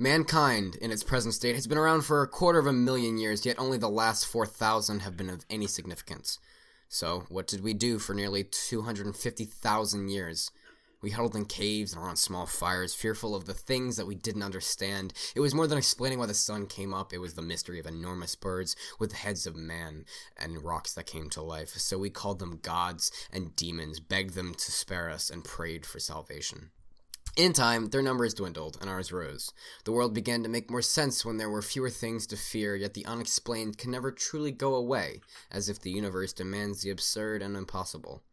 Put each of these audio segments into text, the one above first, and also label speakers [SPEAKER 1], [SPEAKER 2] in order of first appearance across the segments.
[SPEAKER 1] Mankind, in its present state, has been around for a quarter of a million years, yet only the last 4,000 have been of any significance. So, what did we do for nearly 250,000 years? We huddled in caves and around small fires, fearful of the things that we didn't understand. It was more than explaining why the sun came up, it was the mystery of enormous birds with heads of man and rocks that came to life. So we called them gods and demons, begged them to spare us, and prayed for salvation. In time, their numbers dwindled and ours rose. The world began to make more sense when there were fewer things to fear, yet the unexplained can never truly go away, as if the universe demands the absurd and impossible.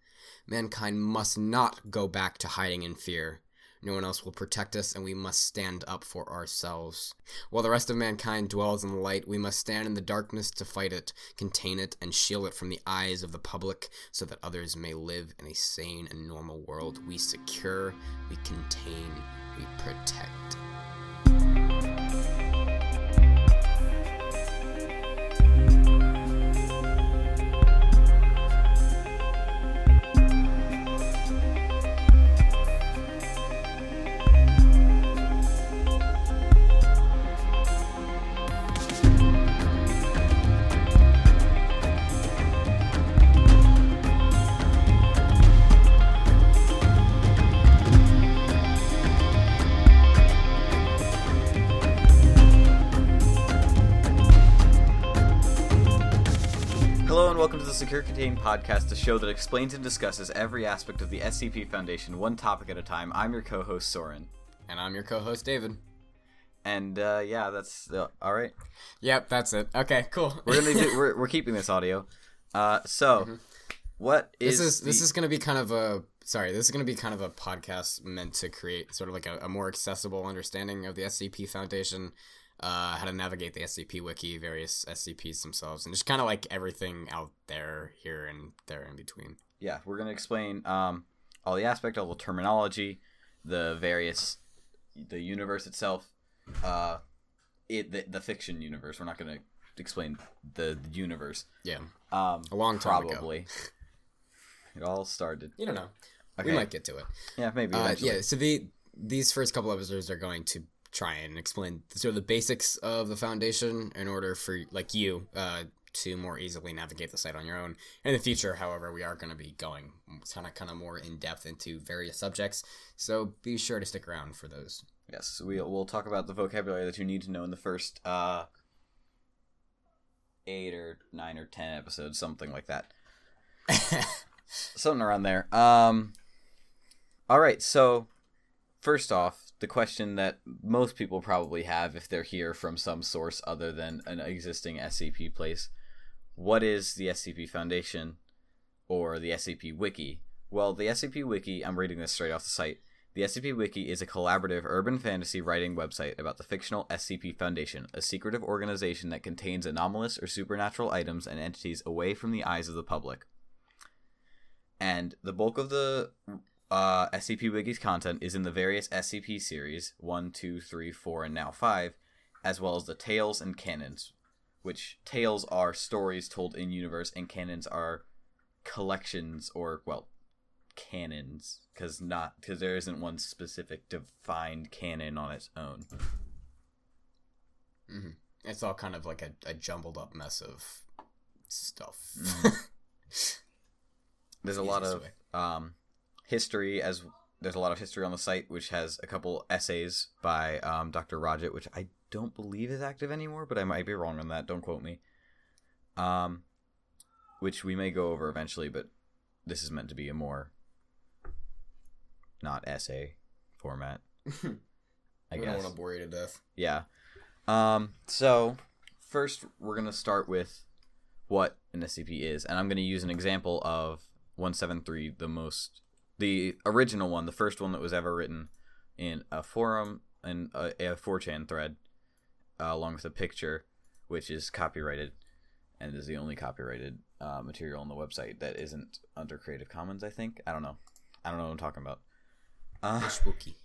[SPEAKER 1] Mankind must not go back to hiding in fear. No one else will protect us, and we must stand up for ourselves. While the rest of mankind dwells in the light, we must stand in the darkness to fight it, contain it, and shield it from the eyes of the public so that others may live in a sane and normal world. We secure, we contain, we protect.
[SPEAKER 2] Secure Contained Podcast, a show that explains and discusses every aspect of the SCP Foundation, one topic at a time. I'm your co-host Soren,
[SPEAKER 1] And I'm your co host, David.
[SPEAKER 2] and uh, yeah, that's uh, all right.
[SPEAKER 1] Yep, that's it. Okay, cool.
[SPEAKER 2] We're gonna do, we're, we're keeping this audio. Uh, so, what is
[SPEAKER 1] Mm-hmm. this is this
[SPEAKER 2] the-
[SPEAKER 1] is going to be kind of a sorry this is going to be kind of a podcast meant to create sort of like a, a more accessible understanding of the scp foundation uh, how to navigate the scp wiki various scps themselves and just kind of like everything out there here and there in between
[SPEAKER 2] yeah, we're gonna explain um, all the aspect, all the terminology, the various, the universe itself, uh, it the, the fiction universe. We're not gonna explain the, the universe.
[SPEAKER 1] yeah
[SPEAKER 2] Um,
[SPEAKER 1] a long time ago
[SPEAKER 2] probably. It all started.
[SPEAKER 1] you don't know
[SPEAKER 2] Okay.
[SPEAKER 1] we might get to it
[SPEAKER 2] Yeah, maybe.
[SPEAKER 1] uh, yeah so the these first couple episodes are going to try and explain sort of the basics of the foundation in order for like you uh, to more easily navigate the site on your own in the future however we are going to be going kind of kind of more in depth into various subjects so be sure to stick around for those
[SPEAKER 2] Yes, we we'll talk about the vocabulary that you need to know in the first uh eight or nine or ten episodes, something like that. something around there. Um all right, so first off, the question that most people probably have if they're here from some source other than an existing SCP place, what is the SCP Foundation or the SCP Wiki? Well, the SCP Wiki, I'm reading this straight off the site. The SCP Wiki is a collaborative urban fantasy writing website about the fictional SCP Foundation, a secretive organization that contains anomalous or supernatural items and entities away from the eyes of the public. And the bulk of the uh, SCP Wiki's content is in the various SCP series 1, 2, 3, 4, and now 5, as well as the tales and canons, which tales are stories told in universe, and canons are collections or, well, canons because not because there isn't one specific defined canon on its own.
[SPEAKER 1] Hmm it's all kind of like a, a jumbled up mess of stuff.
[SPEAKER 2] There's a lot of um, history as there's a lot of history on the site which has a couple essays by um, dr Rodgett, which i don't believe is active anymore but i might be wrong on that don't quote me um, which we may go over eventually but this is meant to be a more not essay format i guess.
[SPEAKER 1] i don't want to bore you to death
[SPEAKER 2] Yeah. Um, so first we're gonna start with what an SCP is, and I'm gonna use an example of 173, the most, the original one, the first one that was ever written in a forum and a, a 4chan thread, uh, along with a picture, which is copyrighted, and is the only copyrighted uh, material on the website that isn't under Creative Commons. I think I don't know. I don't know what I'm talking about. Uh,
[SPEAKER 1] spooky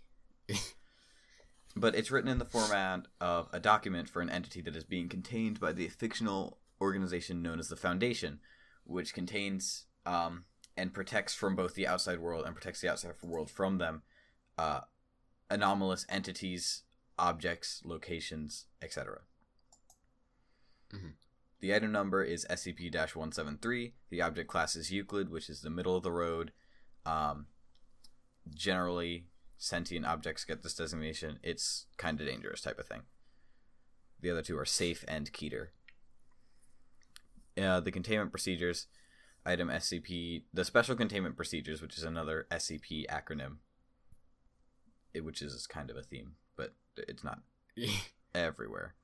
[SPEAKER 2] but it's written in the format of a document for an entity that is being contained by the fictional organization known as the Foundation, which contains um, and protects from both the outside world and protects the outside world from them uh, anomalous entities objects, locations, etc.
[SPEAKER 1] Mhm.
[SPEAKER 2] The item number is SCP 173. The object class is Euclid, which is the middle of the road. Um, generally, sentient objects get this designation. It's kind of dangerous type of thing. The other two are safe and Keter. Uh, the containment procedures, item SCP, the special containment procedures, which is another SCP acronym, it, which is kind of a theme, but it's not everywhere.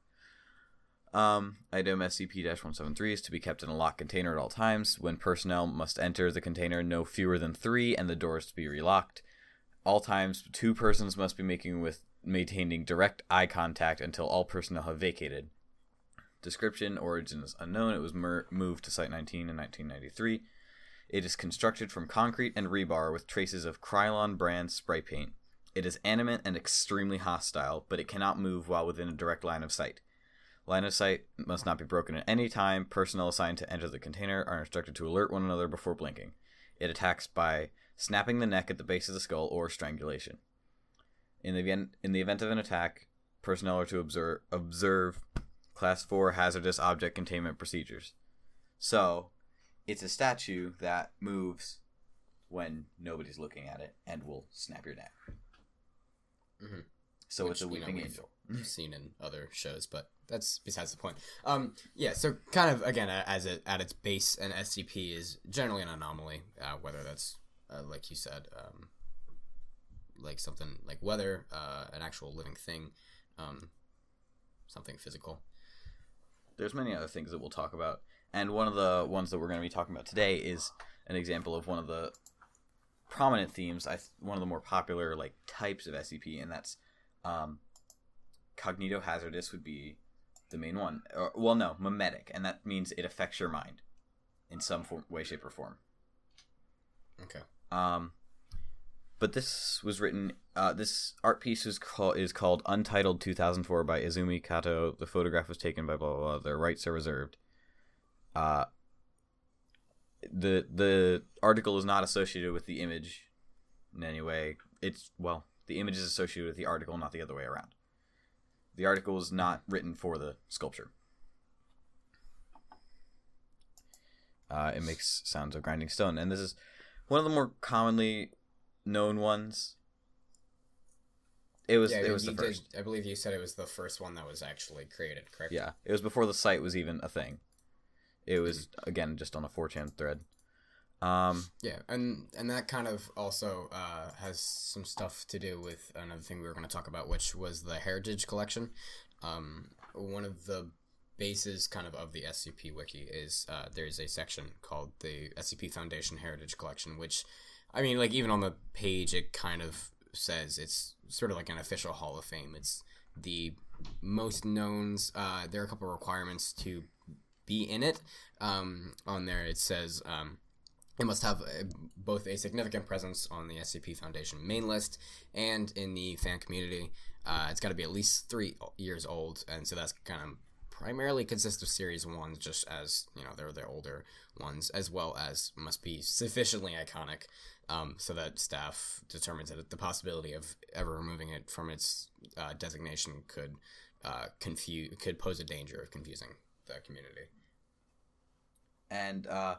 [SPEAKER 2] Um, item SCP-173 is to be kept in a locked container at all times. When personnel must enter the container, no fewer than three, and the doors to be relocked. All times, two persons must be making with maintaining direct eye contact until all personnel have vacated. Description: Origin is unknown. It was mer- moved to Site 19 in 1993. It is constructed from concrete and rebar with traces of Krylon brand spray paint. It is animate and extremely hostile, but it cannot move while within a direct line of sight. Line of sight must not be broken at any time. Personnel assigned to enter the container are instructed to alert one another before blinking. It attacks by snapping the neck at the base of the skull or strangulation. In the event, in the event of an attack, personnel are to observe, observe Class 4 hazardous object containment procedures. So, it's a statue that moves when nobody's looking at it and will snap your neck.
[SPEAKER 1] Mhm.
[SPEAKER 2] So
[SPEAKER 1] Which,
[SPEAKER 2] it's a
[SPEAKER 1] you know,
[SPEAKER 2] weeping angel.
[SPEAKER 1] seen in other shows, but that's besides the point. Um, yeah, so kind of again, as it at its base, an SCP is generally an anomaly, uh, whether that's uh, like you said, um, like something like weather, uh, an actual living thing, um, something physical.
[SPEAKER 2] There's many other things that we'll talk about, and one of the ones that we're going to be talking about today is an example of one of the prominent themes. I th- one of the more popular like types of SCP, and that's um, cognitohazardous would be the main one. Or, well, no, memetic, and that means it affects your mind in some form, way, shape, or form.
[SPEAKER 1] Okay.
[SPEAKER 2] Um, but this was written. Uh, this art piece was called is called Untitled 2004 by Izumi Kato. The photograph was taken by blah blah blah. The rights are reserved. Uh, the the article is not associated with the image in any way. It's well, the image is associated with the article, not the other way around. The article is not written for the sculpture. Uh, it makes sounds of grinding stone, and this is one of the more commonly known ones. It was
[SPEAKER 1] yeah,
[SPEAKER 2] it was the first.
[SPEAKER 1] Did, I believe you said it was the first one that was actually created, correct?
[SPEAKER 2] Yeah, it was before the site was even a thing. It was again just on a 4chan thread. Um,
[SPEAKER 1] Yeah, and and that kind of also uh, has some stuff to do with another thing we were going to talk about, which was the Heritage Collection. Um, one of the bases, kind of, of the SCP Wiki is uh, there's a section called the SCP Foundation Heritage Collection, which, I mean, like even on the page, it kind of says it's sort of like an official Hall of Fame. It's the most knowns. Uh, there are a couple requirements to be in it. Um, on there, it says. Um, it must have a, both a significant presence on the SCP Foundation main list and in the fan community. Uh, it's got to be at least three years old, and so that's kind of primarily consists of series ones, just as you know they're the older ones, as well as must be sufficiently iconic, um, so that staff determines that the possibility of ever removing it from its uh, designation could uh, confuse could pose a danger of confusing the community.
[SPEAKER 2] and uh,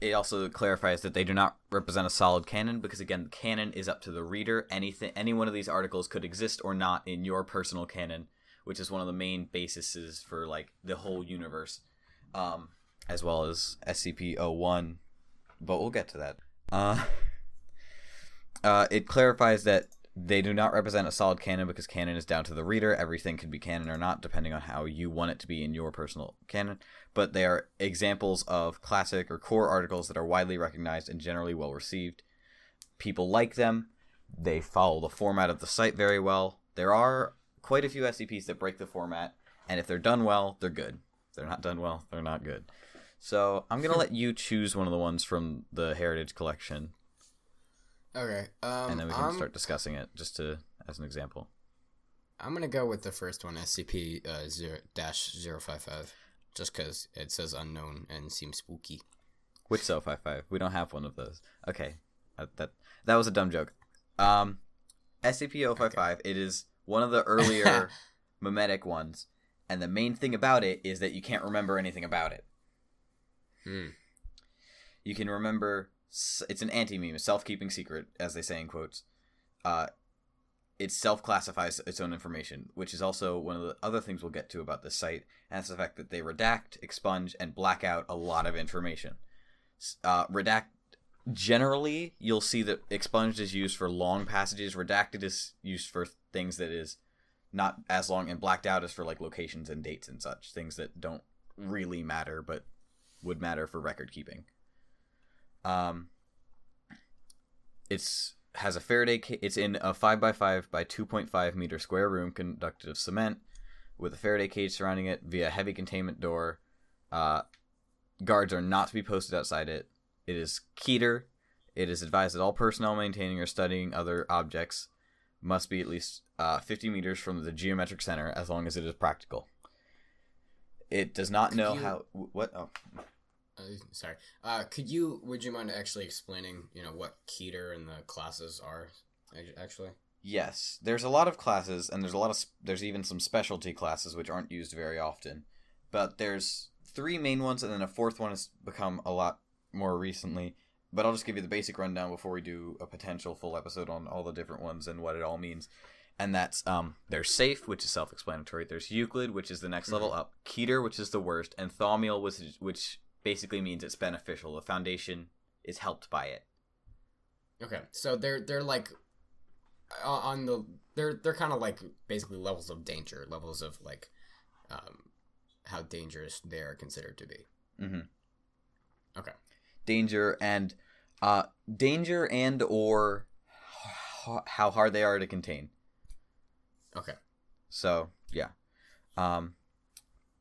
[SPEAKER 2] it also clarifies that they do not represent a solid canon because again, canon is up to the reader. Anything, any one of these articles could exist or not in your personal canon, which is one of the main bases for like the whole universe, um, as well as SCP-01. But we'll get to that. Uh, uh, it clarifies that they do not represent a solid canon because canon is down to the reader. Everything can be canon or not, depending on how you want it to be in your personal canon. But they are examples of classic or core articles that are widely recognized and generally well received. People like them. They follow the format of the site very well. There are quite a few SCPs that break the format, and if they're done well, they're good. If they're not done well, they're not good. So I'm gonna let you choose one of the ones from the Heritage Collection,
[SPEAKER 1] Okay, um,
[SPEAKER 2] and then we can
[SPEAKER 1] I'm-
[SPEAKER 2] start discussing it, just to as an example.
[SPEAKER 1] I'm gonna go with the first one, SCP uh, zero dash zero five five, just because it says unknown and seems spooky.
[SPEAKER 2] Which so five five? We don't have one of those. Okay, uh, that that was a dumb joke. Um, SCP 055. It is one of the earlier memetic ones, and the main thing about it is that you can't remember anything about it.
[SPEAKER 1] Hmm.
[SPEAKER 2] You can remember it's an anti meme, a self keeping secret, as they say in quotes. Uh, it self classifies its own information, which is also one of the other things we'll get to about this site, and that's the fact that they redact, expunge, and black out a lot of information. Uh, redact generally you'll see that expunged is used for long passages redacted is used for things that is not as long and blacked out is for like locations and dates and such things that don't really matter but would matter for record keeping. Um it's has a faraday it's in a 5 by 5 by 2.5 meter square room conducted of cement with a faraday cage surrounding it via heavy containment door. Uh guards are not to be posted outside it it is Keter. It is advised that all personnel maintaining or studying other objects must be at least uh, 50 meters from the geometric center as long as it is practical. It does not
[SPEAKER 1] Could
[SPEAKER 2] know
[SPEAKER 1] you-
[SPEAKER 2] how. What? Oh,
[SPEAKER 1] Uh, sorry. Uh, could you? Would you mind actually explaining? You know what Keter and the classes are actually?
[SPEAKER 2] yes. There's a lot of classes, and there's a lot of. There's even some specialty classes which aren't used very often. But there's three main ones, and then a fourth one has become a lot more recently. But I'll just give you the basic rundown before we do a potential full episode on all the different ones and what it all means. And that's um, there's safe, which is self-explanatory. There's Euclid, which is the next level up. Keter, which is the worst, and Thaumiel, which which basically means it's beneficial. The foundation is helped by it.
[SPEAKER 1] Okay, so they're they're like uh, on the they're they're kind of like basically levels of danger, levels of like um, how dangerous they are considered to be.
[SPEAKER 2] Mm-hmm.
[SPEAKER 1] Okay.
[SPEAKER 2] Danger and uh, danger and or how hard they are to contain.
[SPEAKER 1] Okay.
[SPEAKER 2] So yeah, um,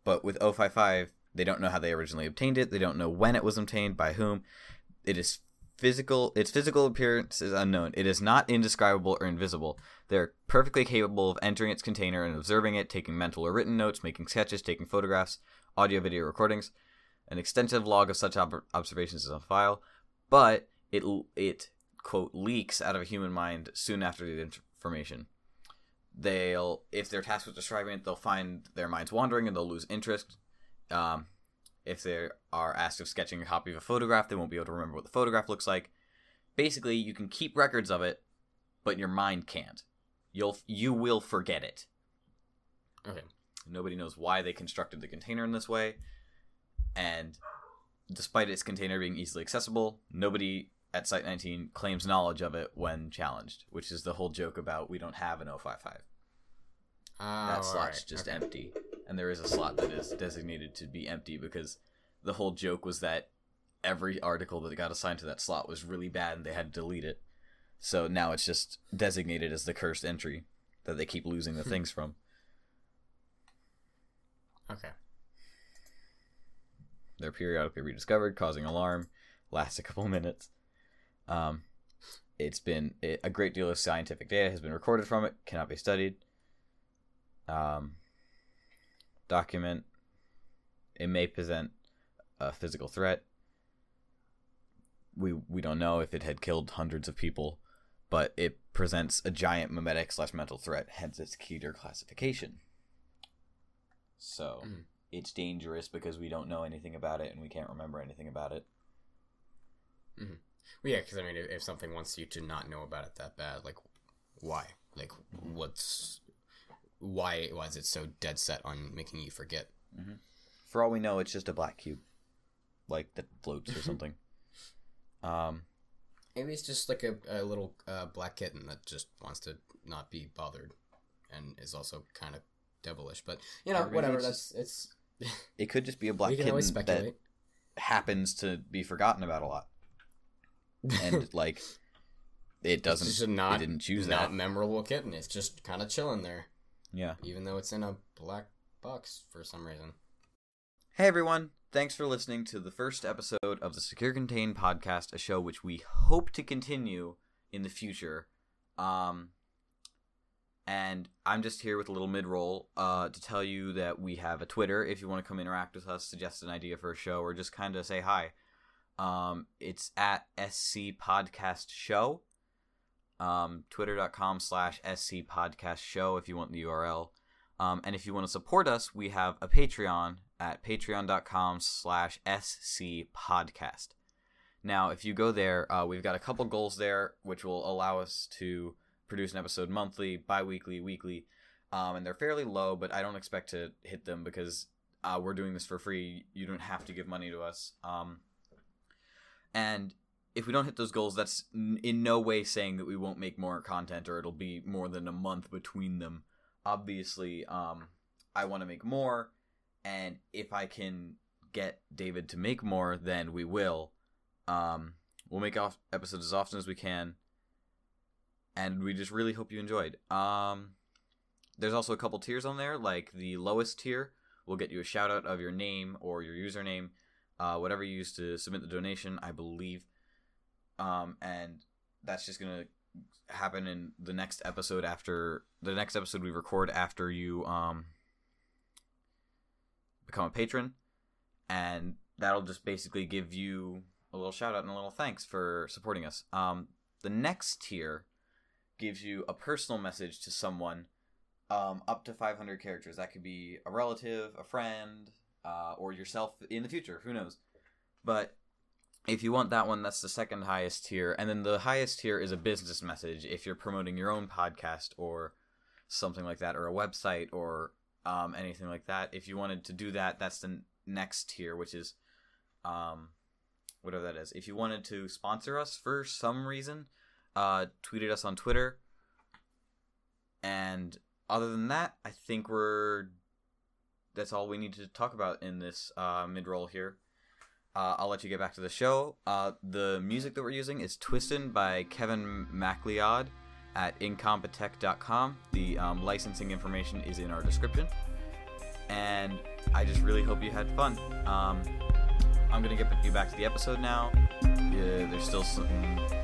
[SPEAKER 2] but with 055, they don't know how they originally obtained it. They don't know when it was obtained by whom. It is physical. Its physical appearance is unknown. It is not indescribable or invisible. They're perfectly capable of entering its container and observing it, taking mental or written notes, making sketches, taking photographs, audio, video recordings. An extensive log of such ob- observations is on file, but it it quote leaks out of a human mind soon after the information. They'll if they're tasked with describing it they'll find their minds wandering and they'll lose interest. Um, if they are asked of sketching a copy of a photograph they won't be able to remember what the photograph looks like. Basically you can keep records of it but your mind can't. You'll you will forget it.
[SPEAKER 1] Okay.
[SPEAKER 2] nobody knows why they constructed the container in this way and despite its container being easily accessible nobody at site 19 claims knowledge of it when challenged which is the whole joke about we don't have an 055
[SPEAKER 1] Oh,
[SPEAKER 2] that oh, slot's
[SPEAKER 1] alright,
[SPEAKER 2] just
[SPEAKER 1] okay.
[SPEAKER 2] empty and there is a slot that is designated to be empty because the whole joke was that every article that got assigned to that slot was really bad and they had to delete it so now it's just designated as the cursed entry that they keep losing the things from
[SPEAKER 1] Okay.
[SPEAKER 2] They're periodically rediscovered causing alarm lasts a couple minutes. Um, it's been it, a great deal of scientific data has been recorded from it cannot be studied. Um, document it may present a physical threat. We we don't know if it had killed hundreds of people but it presents a giant memetic slash mental threat hence its Keter classification. So
[SPEAKER 1] Mm.
[SPEAKER 2] It's dangerous because we don't know anything about it and we can't remember anything about it
[SPEAKER 1] Well, yeah, because I mean, if, if something wants you to not know about it that bad, like, why? Like, what's why? Why is it so dead set on making you forget?
[SPEAKER 2] for all we know it's just a black cube like that floats or something um
[SPEAKER 1] Maybe it's just like a, a little uh, black kitten that just wants to not be bothered, and is also kind of devilish. But you know, whatever. That's it's.
[SPEAKER 2] It could just be a black kitten that happens to be forgotten about a lot and like it doesn't
[SPEAKER 1] just a not
[SPEAKER 2] it didn't choose
[SPEAKER 1] not
[SPEAKER 2] that
[SPEAKER 1] memorable kitten. It's just kind of chilling there,
[SPEAKER 2] yeah
[SPEAKER 1] even though it's in a black box for some reason.
[SPEAKER 2] Hey everyone, thanks for listening to the first episode of the Secure Contain podcast, a show which we hope to continue in the future. Um and I'm just here with a little mid-roll uh, to tell you that we have a Twitter if you want to come interact with us, suggest an idea for a show, or just kind of say hi. Um, it's at SC Podcast Show. um, twitter.com slash SC Podcast Show if you want the URL. Um, and if you want to support us, we have a Patreon at patreon.com slash SC Podcast. Now, if you go there, uh, we've got a couple goals there, which will allow us to produce an episode monthly, bi weekly. Um, and they're fairly low, but I don't expect to hit them because uh, we're doing this for free. You don't have to give money to us. Um, and if we don't hit those goals, that's in no way saying that we won't make more content or it'll be more than a month between them. Obviously, um, I want to make more, and if I can get David to make more, then we will. Um, we'll make off episodes as often as we can, and we just really hope you enjoyed. Um, there's also a couple tiers on there, like the lowest tier will get you a shout out of your name or your username, uh, whatever you use to submit the donation, I believe. Um, and that's just gonna happen in the next episode after the next episode we record after you um become a patron, and that'll just basically give you a little shout out and a little thanks for supporting us. Um, the next tier gives you a personal message to someone um, up to 500 characters. That could be a relative, a friend, uh, or yourself in the future. Who knows? But if you want that one, that's the second highest tier. And then the highest tier is a business message if you're promoting your own podcast or something like that, or a website or um, anything like that. If you wanted to do that, that's the next tier, which is um, whatever that is. If you wanted to sponsor us for some reason, uh, tweeted us on Twitter. And other than that, I think we're that's all we need to talk about in this uh, mid roll here. Uh, I'll let you get back to the show. Uh, the music that we're using is Twisted by Kevin MacLeod at incompetech.com. The um, licensing information is in our description. And I just really hope you had fun. Um, I'm going to get you back to the episode now. Yeah, there's still some,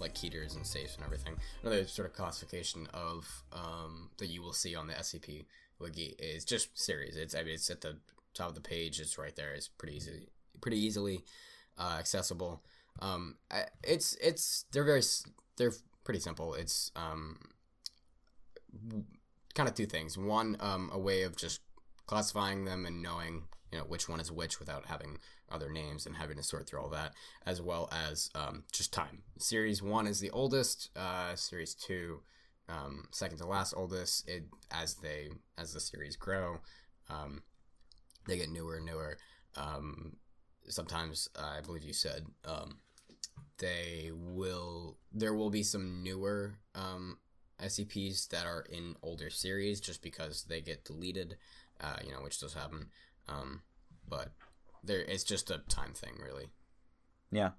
[SPEAKER 1] like Keters and safes and everything. Another sort of classification of um, that you will see on the SCP wiki is just series. It's I mean it's at the top of the page. It's right there. It's pretty easy, pretty easily uh, accessible. Um, it's it's they're very they're pretty simple. It's um, kind of two things. One, um, a way of just classifying them and knowing you know which one is which without having other names and having to sort through all that, as well as um, just time. Series one is the oldest. Uh, series two, um, second to last oldest. It as they as the series grow, um, they get newer and newer. Um, sometimes uh, I believe you said um, they will. There will be some newer um, SCPs that are in older series just because they get deleted. Uh, you know, which does happen. Um, but there it's just a time thing, really.
[SPEAKER 2] Yeah,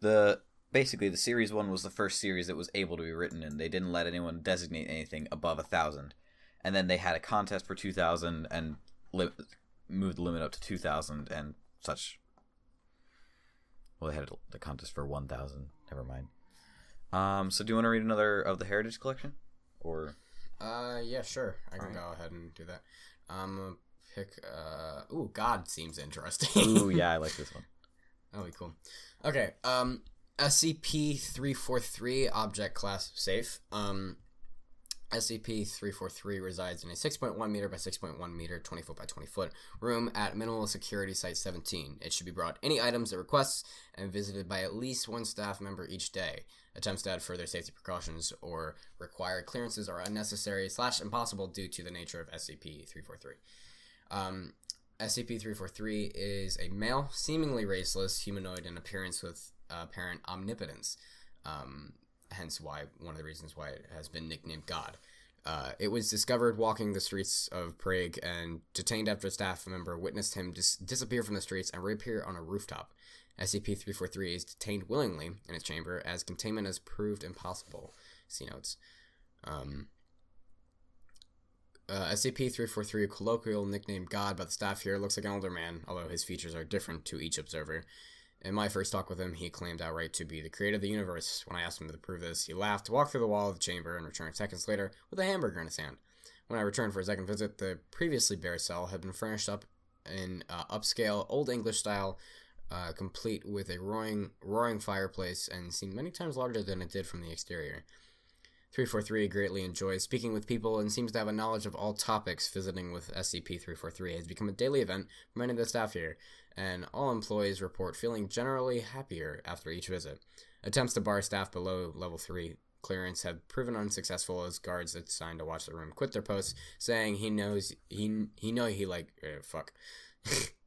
[SPEAKER 2] the basically the series one was the first series that was able to be written, and they didn't let anyone designate anything above a thousand. And then they had a contest for two thousand and li- moved the limit up to two thousand and such. Well, they had the contest for one thousand. Never mind. Um, so do you want to read another of the Heritage Collection, or?
[SPEAKER 1] Uh, yeah, sure. I can right. go ahead and do that. Um, pick. Uh, ooh, God seems interesting.
[SPEAKER 2] ooh, yeah, I like this one.
[SPEAKER 1] That'll be cool. Okay. Um, SCP three four three object class safe. Um, SCP 343 resides in a 6.1 meter by 6.1 meter, 20 foot by 20 foot room at Minimal Security Site 17. It should be brought any items it requests and visited by at least one staff member each day. Attempts to add further safety precautions or require clearances are unnecessary slash impossible due to the nature of SCP 343. Um, SCP-343 is a male, seemingly raceless humanoid in appearance with apparent omnipotence. Um, hence, why one of the reasons why it has been nicknamed God. Uh, it was discovered walking the streets of Prague and detained after a staff member witnessed him dis- disappear from the streets and reappear on a rooftop. SCP-343 is detained willingly in its chamber as containment has proved impossible. See notes. Um, Uh, SCP-343, colloquial nickname God by the staff here, looks like an older man, although his features are different to each observer. In my first talk with him, he claimed outright to be the creator of the universe. When I asked him to prove this, he laughed, walked through the wall of the chamber, and returned seconds later with a hamburger in his hand. When I returned for a second visit, the previously bare cell had been furnished up in uh, upscale, Old English style, uh, complete with a roaring, roaring fireplace, and seemed many times larger than it did from the exterior. 343 greatly enjoys speaking with people and seems to have a knowledge of all topics. Visiting with SCP 343 has become a daily event for many of the staff here, and all employees report feeling generally happier after each visit. Attempts to bar staff below level 3 clearance have proven unsuccessful as guards assigned to watch the room quit their posts, saying he knows he he know he like uh, fuck.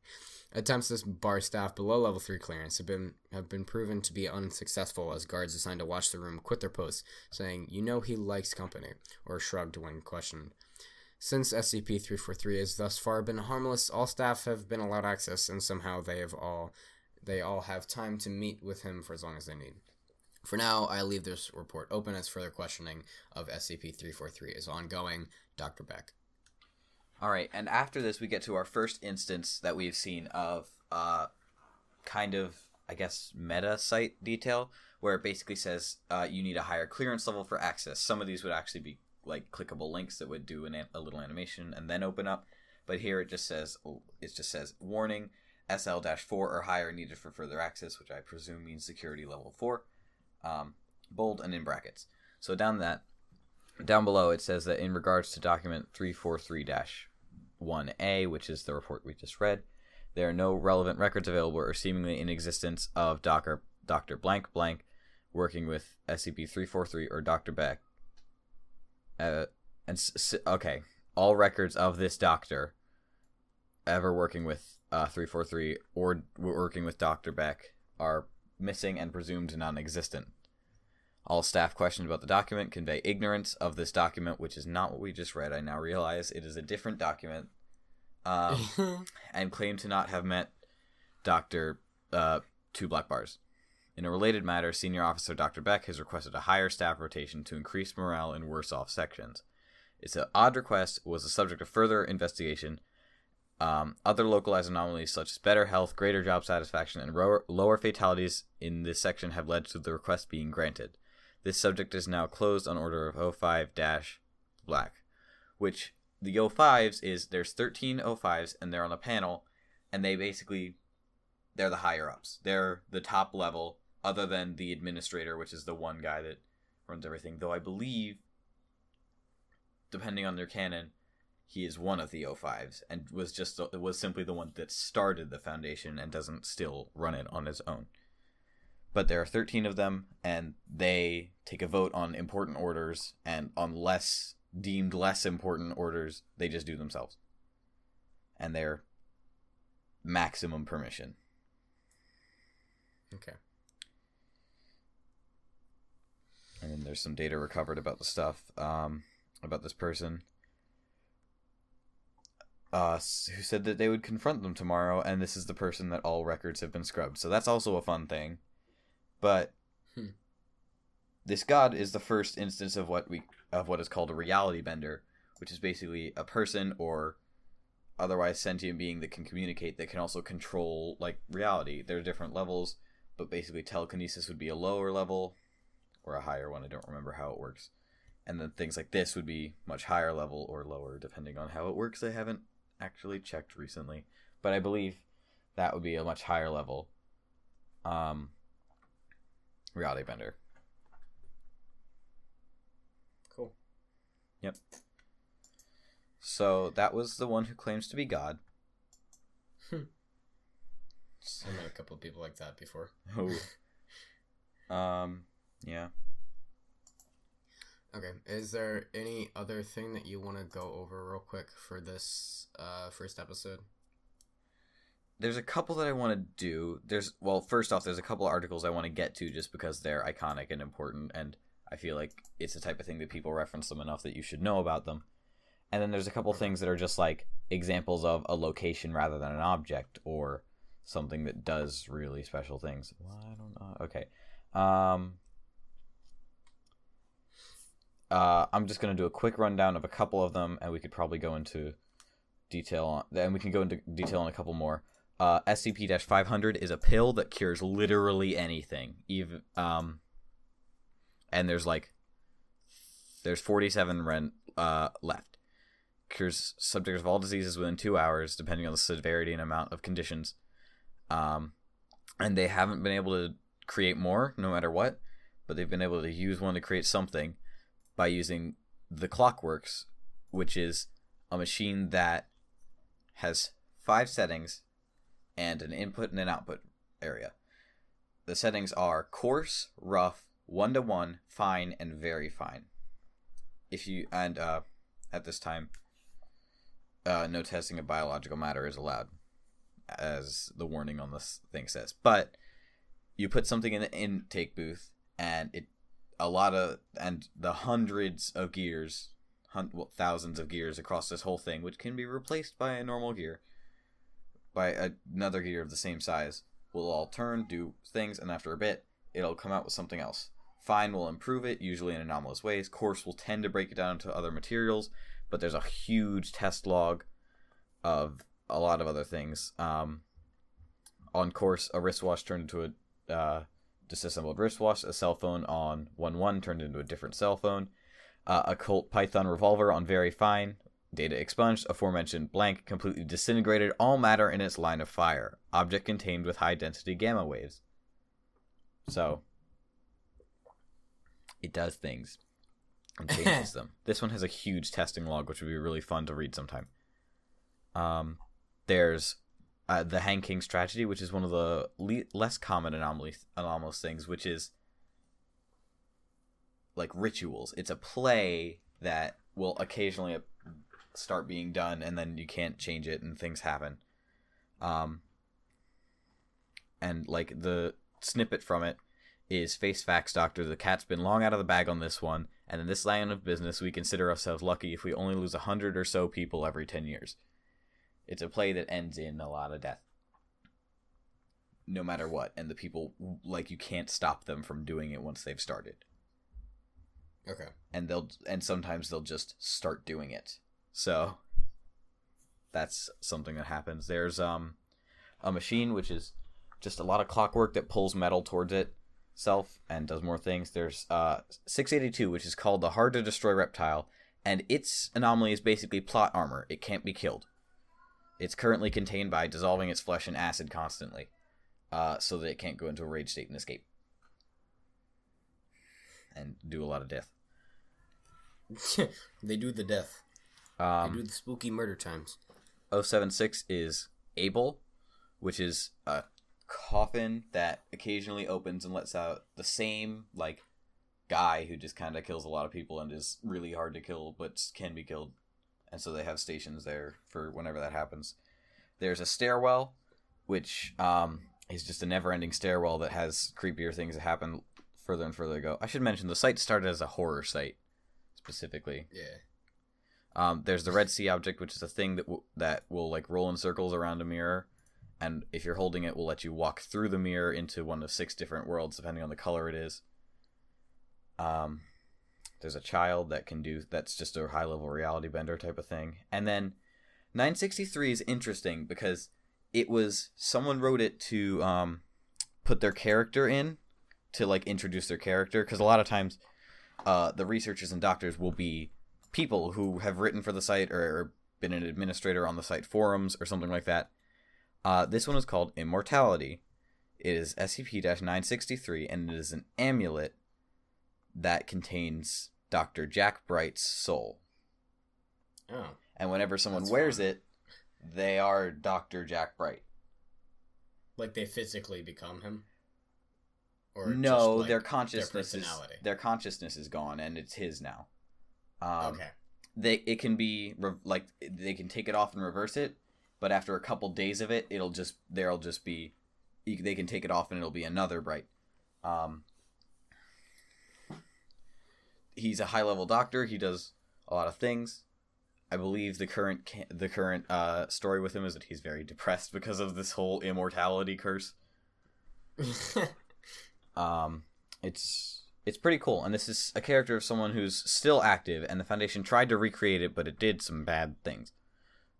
[SPEAKER 1] Attempts to bar staff below level 3 clearance have been have been proven to be unsuccessful as guards assigned to watch the room quit their posts, saying, You know he likes company, or shrugged when questioned. Since SCP 343 has thus far been harmless, all staff have been allowed access, and somehow they have all they all have time to meet with him for as long as they need. For now, I leave this report open as further questioning of SCP 343 is ongoing. Dr. Beck.
[SPEAKER 2] All right, and after this, we get to our first instance that we've seen of uh, kind of, I guess, meta site detail, where it basically says uh, you need a higher clearance level for access. Some of these would actually be like clickable links that would do an, a little animation and then open up, but here it just says it just says warning SL-4 or higher needed for further access, which I presume means security level four, um, bold and in brackets. So down that, down below it says that in regards to document 343 1A, which is the report we just read. There are no relevant records available or seemingly in existence of Dr. Dr. Blank Blank working with SCP 343 or Dr. Beck. Uh, and s- okay, all records of this doctor ever working with uh, 343 or working with Dr. Beck are missing and presumed non existent. All staff questions about the document convey ignorance of this document, which is not what we just read. I now realize it is a different document, um, and claim to not have met Doctor uh, Two Black Bars. In a related matter, Senior Officer Dr. Beck has requested a higher staff rotation to increase morale in worse off sections. It's an odd request, was the subject of further investigation. Um, other localized anomalies such as better health, greater job satisfaction, and lower, lower fatalities in this section have led to the request being granted. This subject is now closed on order of 05 black, which the 05s is there's 13 05s and they're on a panel and they basically they're the higher ups. They're the top level other than the administrator, which is the one guy that runs everything. Though I believe depending on their canon, he is one of the 05s and was just was simply the one that started the foundation and doesn't still run it on his own but there are 13 of them and they take a vote on important orders and on less deemed less important orders they just do themselves. And they're maximum permission.
[SPEAKER 1] Okay.
[SPEAKER 2] And then there's some data recovered about the stuff um, about this person. Uh, who said that they would confront them tomorrow and this is the person that all records have been scrubbed. So that's also a fun thing but hmm. this god is the first instance of what we of what is called a reality bender, which is basically a person or otherwise sentient being that can communicate that can also control like reality. There are different levels, but basically telekinesis would be a lower level or a higher one. I don't remember how it works. And then things like this would be much higher level or lower depending on how it works. I haven't actually checked recently, but I believe that would be a much higher level. Um, Reality Bender.
[SPEAKER 1] Cool.
[SPEAKER 2] Yep. So that was the one who claims to be God.
[SPEAKER 1] Hmm. I met a couple of people like that before.
[SPEAKER 2] Oh. um. Yeah.
[SPEAKER 1] Okay. Is there any other thing that you want to go over real quick for this uh, first episode?
[SPEAKER 2] There's a couple that I want to do. There's well, first off, there's a couple articles I want to get to just because they're iconic and important, and I feel like it's the type of thing that people reference them enough that you should know about them. And then there's a couple things that are just like examples of a location rather than an object or something that does really special things. Well, don't know. Okay. Um, uh, I'm just gonna do a quick rundown of a couple of them, and we could probably go into detail on. And we can go into detail on a couple more. Uh, SCP-500 is a pill that cures literally anything. Even um, and there's like there's 47 rent uh left. Cures subjects of all diseases within two hours, depending on the severity and amount of conditions. Um, and they haven't been able to create more, no matter what, but they've been able to use one to create something by using the Clockworks, which is a machine that has five settings and an input and an output area. The settings are coarse, rough, one to one, fine, and very fine. If you and uh, at this time, uh, no testing of biological matter is allowed, as the warning on this thing says. But you put something in the intake booth, and it a lot of and the hundreds of gears, hun- well, thousands of gears across this whole thing, which can be replaced by a normal gear, by another gear of the same size, will all turn, do things, and after a bit, it'll come out with something else. Fine will improve it, usually in anomalous ways. Coarse will tend to break it down into other materials, but there's a huge test log of a lot of other things. Um, on course, a wristwatch turned into a uh, disassembled wristwatch. A cell phone on one one turned into a different cell phone. Uh, a Colt Python revolver on very fine. Data expunged. Aforementioned blank completely disintegrated all matter in its line of fire. Object contained with high density gamma waves. So it does things and changes them. This one has a huge testing log, which would be really fun to read sometime. Um, there's uh, the Hanged King's Tragedy, which is one of the le- less common anomaly anomalous things, which is like rituals. It's a play that will occasionally start being done, and then you can't change it, and things happen. Um, and like the snippet from it is face facts doctor the cat's been long out of the bag on this one and in this line of business we consider ourselves lucky if we only lose a hundred or so people every 10 years it's a play that ends in a lot of death no matter what and the people like you can't stop them from doing it once they've started
[SPEAKER 1] Okay.
[SPEAKER 2] and they'll and sometimes they'll just start doing it so that's something that happens. There's um a machine which is just a lot of clockwork that pulls metal towards it self and does more things. There's uh 682 which is called the hard to destroy reptile and its anomaly is basically plot armor. It can't be killed. It's currently contained by dissolving its flesh in acid constantly uh, so that it can't go into a rage state and escape. And do a lot of death.
[SPEAKER 1] They do the death.
[SPEAKER 2] Um,
[SPEAKER 1] they do the spooky murder times.
[SPEAKER 2] 076 is Abel, which is a coffin that occasionally opens and lets out the same like guy who just kind of kills a lot of people and is really hard to kill but can be killed. And so they have stations there for whenever that happens. There's a stairwell which um is just a never-ending stairwell that has creepier things that happen further and further go. I should mention the site started as a horror site specifically.
[SPEAKER 1] Yeah.
[SPEAKER 2] Um, there's the Red Sea object, which is a thing that w- that will like roll in circles around a mirror, and if you're holding it, will let you walk through the mirror into one of six different worlds, depending on the color it is. Um, there's a child that can do that's just a high level reality bender type of thing, and then 963 is interesting because it was someone wrote it to um, put their character in to like introduce their character. Because a lot of times uh, the researchers and doctors will be people who have written for the site or been an administrator on the site forums or something like that. Uh, this one is called Immortality. It is SCP 963 and it is an amulet that contains Dr. Jack Bright's soul.
[SPEAKER 1] Oh.
[SPEAKER 2] And whenever someone wears
[SPEAKER 1] fun.
[SPEAKER 2] it, they are Dr. Jack Bright.
[SPEAKER 1] Like they physically become him?
[SPEAKER 2] no,
[SPEAKER 1] just, like,
[SPEAKER 2] their consciousness is
[SPEAKER 1] personality?
[SPEAKER 2] their consciousness is gone and it's his now. Um,
[SPEAKER 1] okay.
[SPEAKER 2] they it can be re- like they can take it off and reverse it but after a couple days of it it'll just there'll just be they can take it off and it'll be another bright. Um he's a high level doctor. He does a lot of things. I believe the current ca- the current uh story with him is that he's very depressed because of this whole immortality curse. Um it's it's pretty cool. And this is a character of someone who's still active, and the Foundation tried to recreate it, but it did some bad things,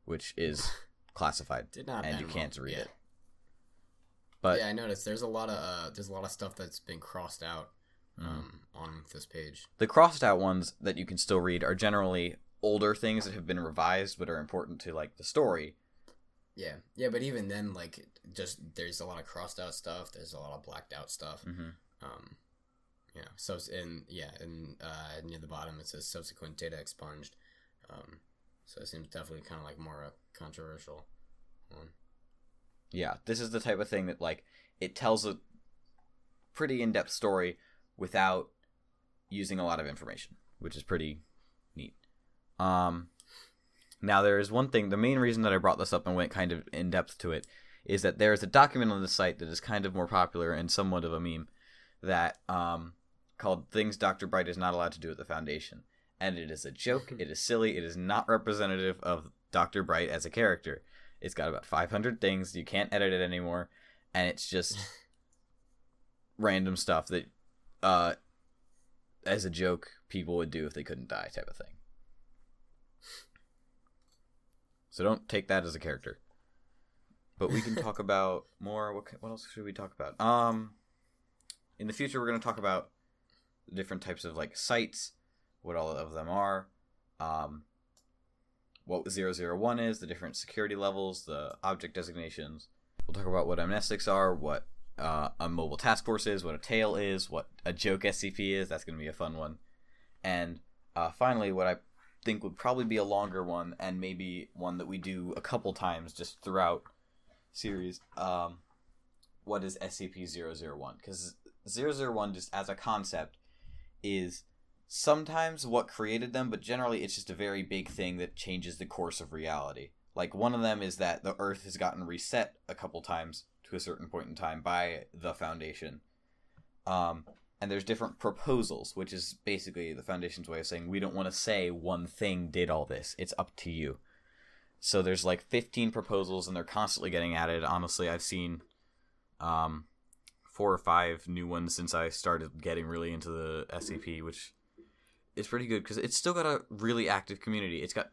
[SPEAKER 2] which is classified,
[SPEAKER 1] Did not
[SPEAKER 2] and you can't read
[SPEAKER 1] yeah.
[SPEAKER 2] it. But
[SPEAKER 1] yeah, I noticed there's a lot of uh, there's a lot of stuff that's been crossed out
[SPEAKER 2] Mm.
[SPEAKER 1] um, on this page.
[SPEAKER 2] the crossed out ones that you can still read are generally older things that have been revised, but are important to like the story.
[SPEAKER 1] Yeah, yeah, but even then, like, just there's a lot of crossed out stuff. There's a lot of blacked out stuff.
[SPEAKER 2] hmm
[SPEAKER 1] Um, know, so and yeah, and uh, near the bottom it says subsequent data expunged. Um, so it seems definitely kind of like more a controversial one.
[SPEAKER 2] Yeah, this is the type of thing that like it tells a pretty in-depth story without using a lot of information, which is pretty neat. Um now there is one thing, the main reason that I brought this up and went kind of in depth to it is that there is a document on the site that is kind of more popular and somewhat of a meme that um called Things Dr. Bright is not allowed to do at the Foundation. And it is a joke, it is silly, it is not representative of Dr. Bright as a character. It's got about 500 things. You can't edit it anymore, and it's just random stuff that, uh, as a joke, people would do if they couldn't die, type of thing. So don't take that as a character. But we can talk about more. What what else should we talk about? Um, in the future, we're going to talk about the different types of like sites, what all of them are. Um, what 001 is, the different security levels, the object designations. We'll talk about what amnestics are, what uh, a mobile task force is, what a tale is, what a joke SCP is. That's going to be a fun one. And uh, finally, what I think would probably be a longer one, and maybe one that we do a couple times just throughout series. Um, what is SCP-001? Because 001, just as a concept, is sometimes what created them, but generally it's just a very big thing that changes the course of reality. Like one of them is that the Earth has gotten reset a couple times to a certain point in time by the Foundation. Um, and there's different proposals, which is basically the Foundation's way of saying we don't want to say one thing did all this. It's up to you. So there's like 15 proposals, and they're constantly getting added. Honestly, I've seen um, four or five new ones since I started getting really into the SCP, which is pretty good because it's still got a really active community. It's got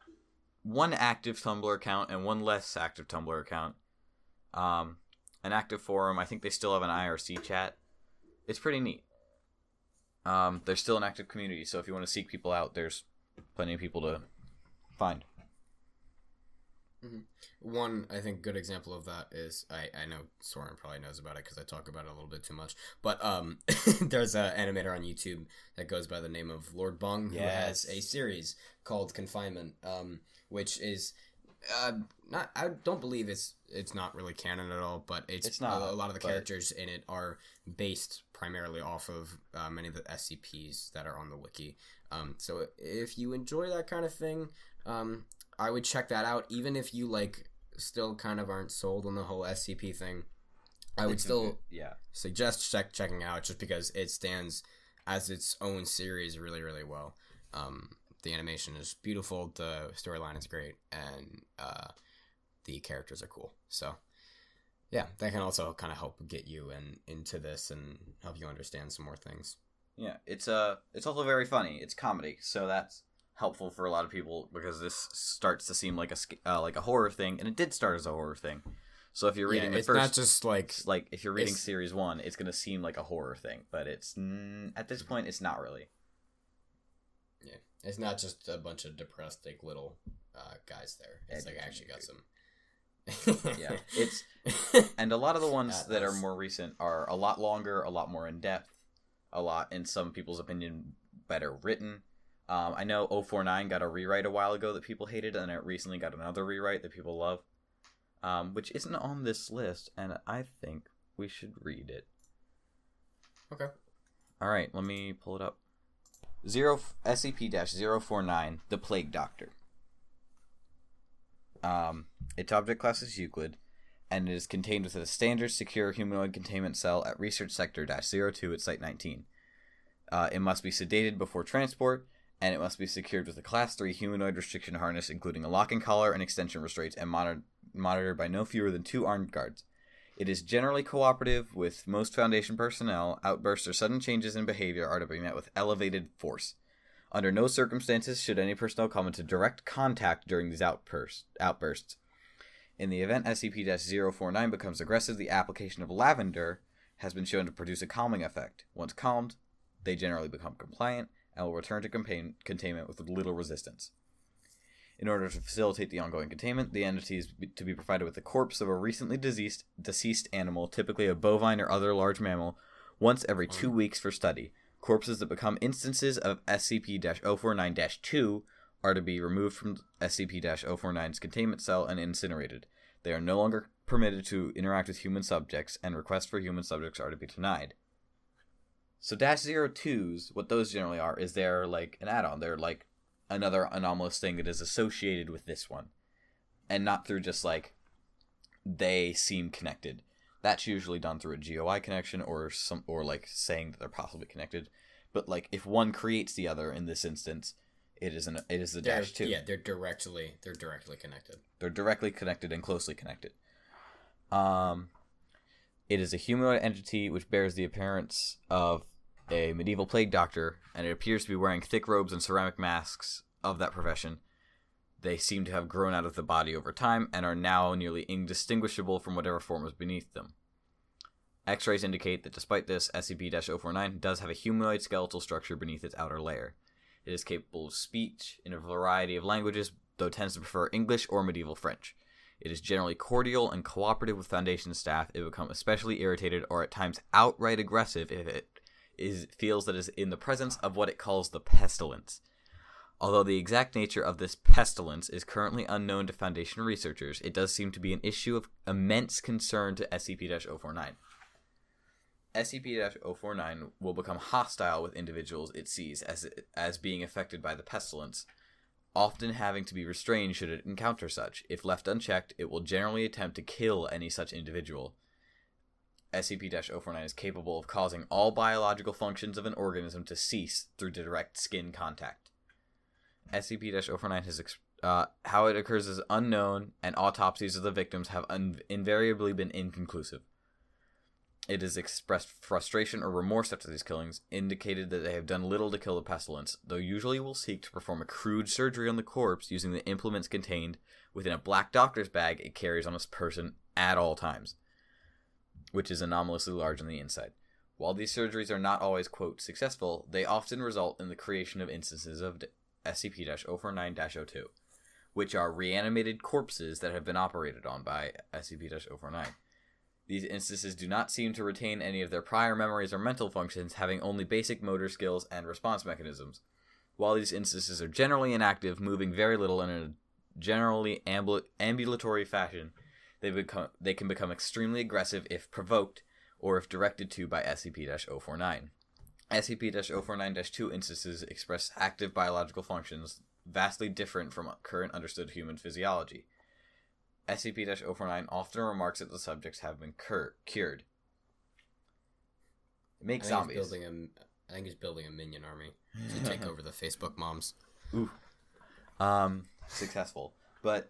[SPEAKER 2] one active Tumblr account and one less active Tumblr account. Um, an active forum. I think they still have an IRC chat. It's pretty neat. Um, there's still an active community, so if you want to seek people out, there's plenty of people to find.
[SPEAKER 1] One, I think, good example of that is I, I know Soren probably knows about it because I talk about it a little bit too much. But um, there's an animator on YouTube that goes by the name of Lord Bung who has a series called Confinement, um, which is uh, not. I don't believe it's it's not really canon at all, but it's,
[SPEAKER 2] It's not,
[SPEAKER 1] A, a lot of the characters in it are based primarily off of uh, many of the SCPs that are on the wiki. Um, so if you enjoy that kind of thing, um, I would check that out, even if you like still kind of aren't sold on the whole SCP thing. I would still
[SPEAKER 2] yeah.
[SPEAKER 1] suggest check checking out just because it stands as its own series really really well. Um, the animation is beautiful, the storyline is great, and uh, the characters are cool. So yeah, that can also kind of help get you in into this and help you understand some more things.
[SPEAKER 2] Yeah, it's uh it's also very funny. It's comedy, so that's helpful for a lot of people because this starts to seem like a uh, like a horror thing, and it did start as a horror thing. So if you're reading
[SPEAKER 1] yeah,
[SPEAKER 2] the
[SPEAKER 1] it's
[SPEAKER 2] first,
[SPEAKER 1] not just like
[SPEAKER 2] like if you're reading series one, it's gonna seem like a horror thing, but it's mm, at this point it's not really.
[SPEAKER 1] Yeah, it's not just a bunch of depressed like little uh, guys there. It's like
[SPEAKER 2] Edmonton,
[SPEAKER 1] actually got some.
[SPEAKER 2] Yeah, it's and a lot of the ones
[SPEAKER 1] That
[SPEAKER 2] that are more recent are a lot longer, a lot more in depth, a lot in some people's opinion better written. Um, I know 049 got a rewrite a while ago that people hated, and it recently got another rewrite that people love, um, which isn't on this list, and I think we should read it.
[SPEAKER 1] okay.
[SPEAKER 2] All right, let me pull it up. Zero SCP-049, the Plague Doctor. Um, its object class is Euclid, and it is contained within a standard secure humanoid containment cell at Research Sector 02 at Site 19. Uh, it must be sedated before transport, and it must be secured with a Class 3 humanoid restriction harness, including a locking collar and extension restraints, and monitor- monitored by no fewer than two armed guards. It is generally cooperative with most Foundation personnel. Outbursts or sudden changes in behavior are to be met with elevated force. Under no circumstances should any personnel come into direct contact during these outbursts. outbursts. In the event SCP 049 becomes aggressive, the application of lavender has been shown to produce a calming effect. Once calmed, they generally become compliant and will return to contain- containment with little resistance. In order to facilitate the ongoing containment, the entity is to be provided with the corpse of a recently deceased, deceased animal, typically a bovine or other large mammal, once every two mm. weeks for study. Corpses that become instances of SCP 049 2 are to be removed from SCP 049's containment cell and incinerated. They are no longer permitted to interact with human subjects, and requests for human subjects are to be denied. So dash zero twos, what those generally are, is they're like an add-on. They're like another anomalous thing that is associated with this one, and not through just like they seem connected. That's usually done through a GOI connection or some or like saying that they're possibly connected. But like if one creates the other in this instance, it is an it is the
[SPEAKER 1] They're,
[SPEAKER 2] dash two.
[SPEAKER 1] yeah, they're directly they're directly connected.
[SPEAKER 2] They're directly connected and closely connected. Um, it is a humanoid entity which bears the appearance of a medieval plague doctor, and it appears to be wearing thick robes and ceramic masks of that profession. They seem to have grown out of the body over time and are now nearly indistinguishable from whatever form was beneath them. X rays indicate that despite this, SCP 049 does have a humanoid skeletal structure beneath its outer layer. It is capable of speech in a variety of languages, though tends to prefer English or medieval French. It is generally cordial and cooperative with Foundation staff. It becomes especially irritated or at times outright aggressive if it is feels that is in the presence of what it calls the pestilence. Although the exact nature of this pestilence is currently unknown to Foundation researchers, it does seem to be an issue of immense concern to SCP 049. SCP 049 will become hostile with individuals it sees as, as being affected by the pestilence, often having to be restrained should it encounter such. If left unchecked, it will generally attempt to kill any such individual. SCP 049 is capable of causing all biological functions of an organism to cease through direct skin contact. SCP 049 has ex- uh, how it occurs is unknown, and autopsies of the victims have un- invariably been inconclusive. It has expressed frustration or remorse after these killings, indicated that they have done little to kill the pestilence, though usually will seek to perform a crude surgery on the corpse using the implements contained within a black doctor's bag it carries on its person at all times, which is anomalously large on the inside. While these surgeries are not always, quote, successful, they often result in the creation of instances of SCP 049 02, which are reanimated corpses that have been operated on by SCP 049. These instances do not seem to retain any of their prior memories or mental functions, having only basic motor skills and response mechanisms. While these instances are generally inactive, moving very little in a generally ambul- ambulatory fashion, they become they can become extremely aggressive if provoked or if directed to by SCP-049. SCP-049-2 instances express active biological functions vastly different from current understood human physiology. SCP-049 often remarks that the subjects have been cur- cured. Make
[SPEAKER 1] I
[SPEAKER 2] zombies.
[SPEAKER 1] He's building a, I think he's building a minion army to take over the Facebook moms.
[SPEAKER 2] Ooh. Um, successful. But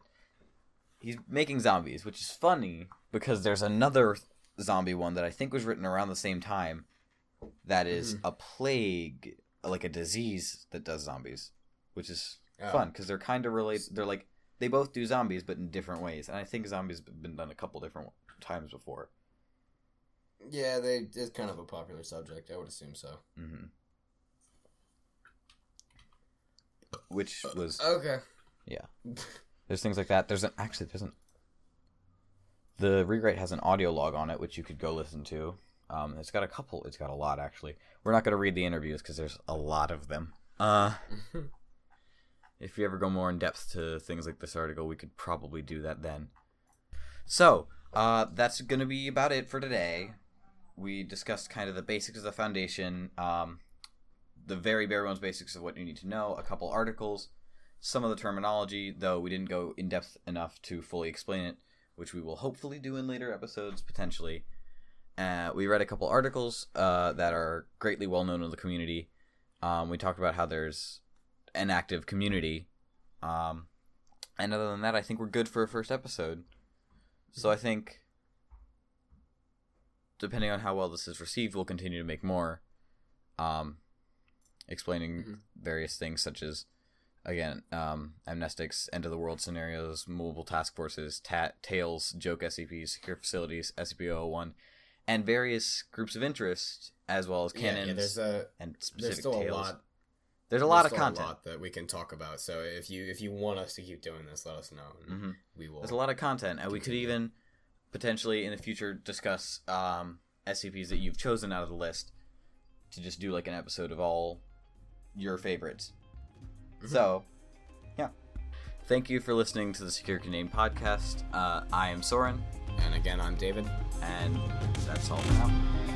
[SPEAKER 2] he's making zombies, which is funny because there's another zombie one that I think was written around the same time that is
[SPEAKER 1] Mhm.
[SPEAKER 2] a plague, like a disease that does zombies, which is
[SPEAKER 1] Oh.
[SPEAKER 2] fun because they're kind of related. They're like they both do zombies, but in different ways. And I think zombies have been done a couple different times before.
[SPEAKER 1] Yeah, they it's kind of a popular subject. I would assume so.
[SPEAKER 2] hmm Which was
[SPEAKER 1] Okay.
[SPEAKER 2] Yeah, there's things like that. There's an actually there's an the rewrite has an audio log on it which you could go listen to. Um, it's got a couple. It's got a lot actually. We're not going to read the interviews because there's a lot of them. Uh, if you ever go more in depth to things like this article, we could probably do that then. So uh, that's going to be about it for today. We discussed kind of the basics of the foundation, um, the very bare bones basics of what you need to know, a couple articles, some of the terminology, though we didn't go in depth enough to fully explain it, which we will hopefully do in later episodes potentially. Uh, we read a couple articles uh, that are greatly well known in the community. Um, we talked about how there's an active community. Um, and other than that, I think we're good for a first episode. So I think depending on how well this is received, we'll continue to make more, um, explaining
[SPEAKER 1] Mhm.
[SPEAKER 2] various things such as, again, um, amnestics, end of the world scenarios, mobile task forces, ta- tales, joke SCPs, secure facilities, SCP-001, and various groups of interest, as well as
[SPEAKER 1] Yeah,
[SPEAKER 2] canons
[SPEAKER 1] yeah, there's a
[SPEAKER 2] and
[SPEAKER 1] there's
[SPEAKER 2] specific
[SPEAKER 1] still
[SPEAKER 2] tales.
[SPEAKER 1] a lot.
[SPEAKER 2] There's a lot
[SPEAKER 1] there's
[SPEAKER 2] of content.
[SPEAKER 1] A lot that we can talk about. So if you if you want us to keep doing this, let us know. and
[SPEAKER 2] hmm
[SPEAKER 1] We will.
[SPEAKER 2] There's a lot of content, and we could even potentially in the future discuss um, SCPs that you've chosen out of the list to just do like an episode of all your favorites.
[SPEAKER 1] Mhm.
[SPEAKER 2] So, yeah. Thank you for listening to the Secure Name podcast. Uh, I am Soren,
[SPEAKER 1] And again, I'm David.
[SPEAKER 2] and that's all for now.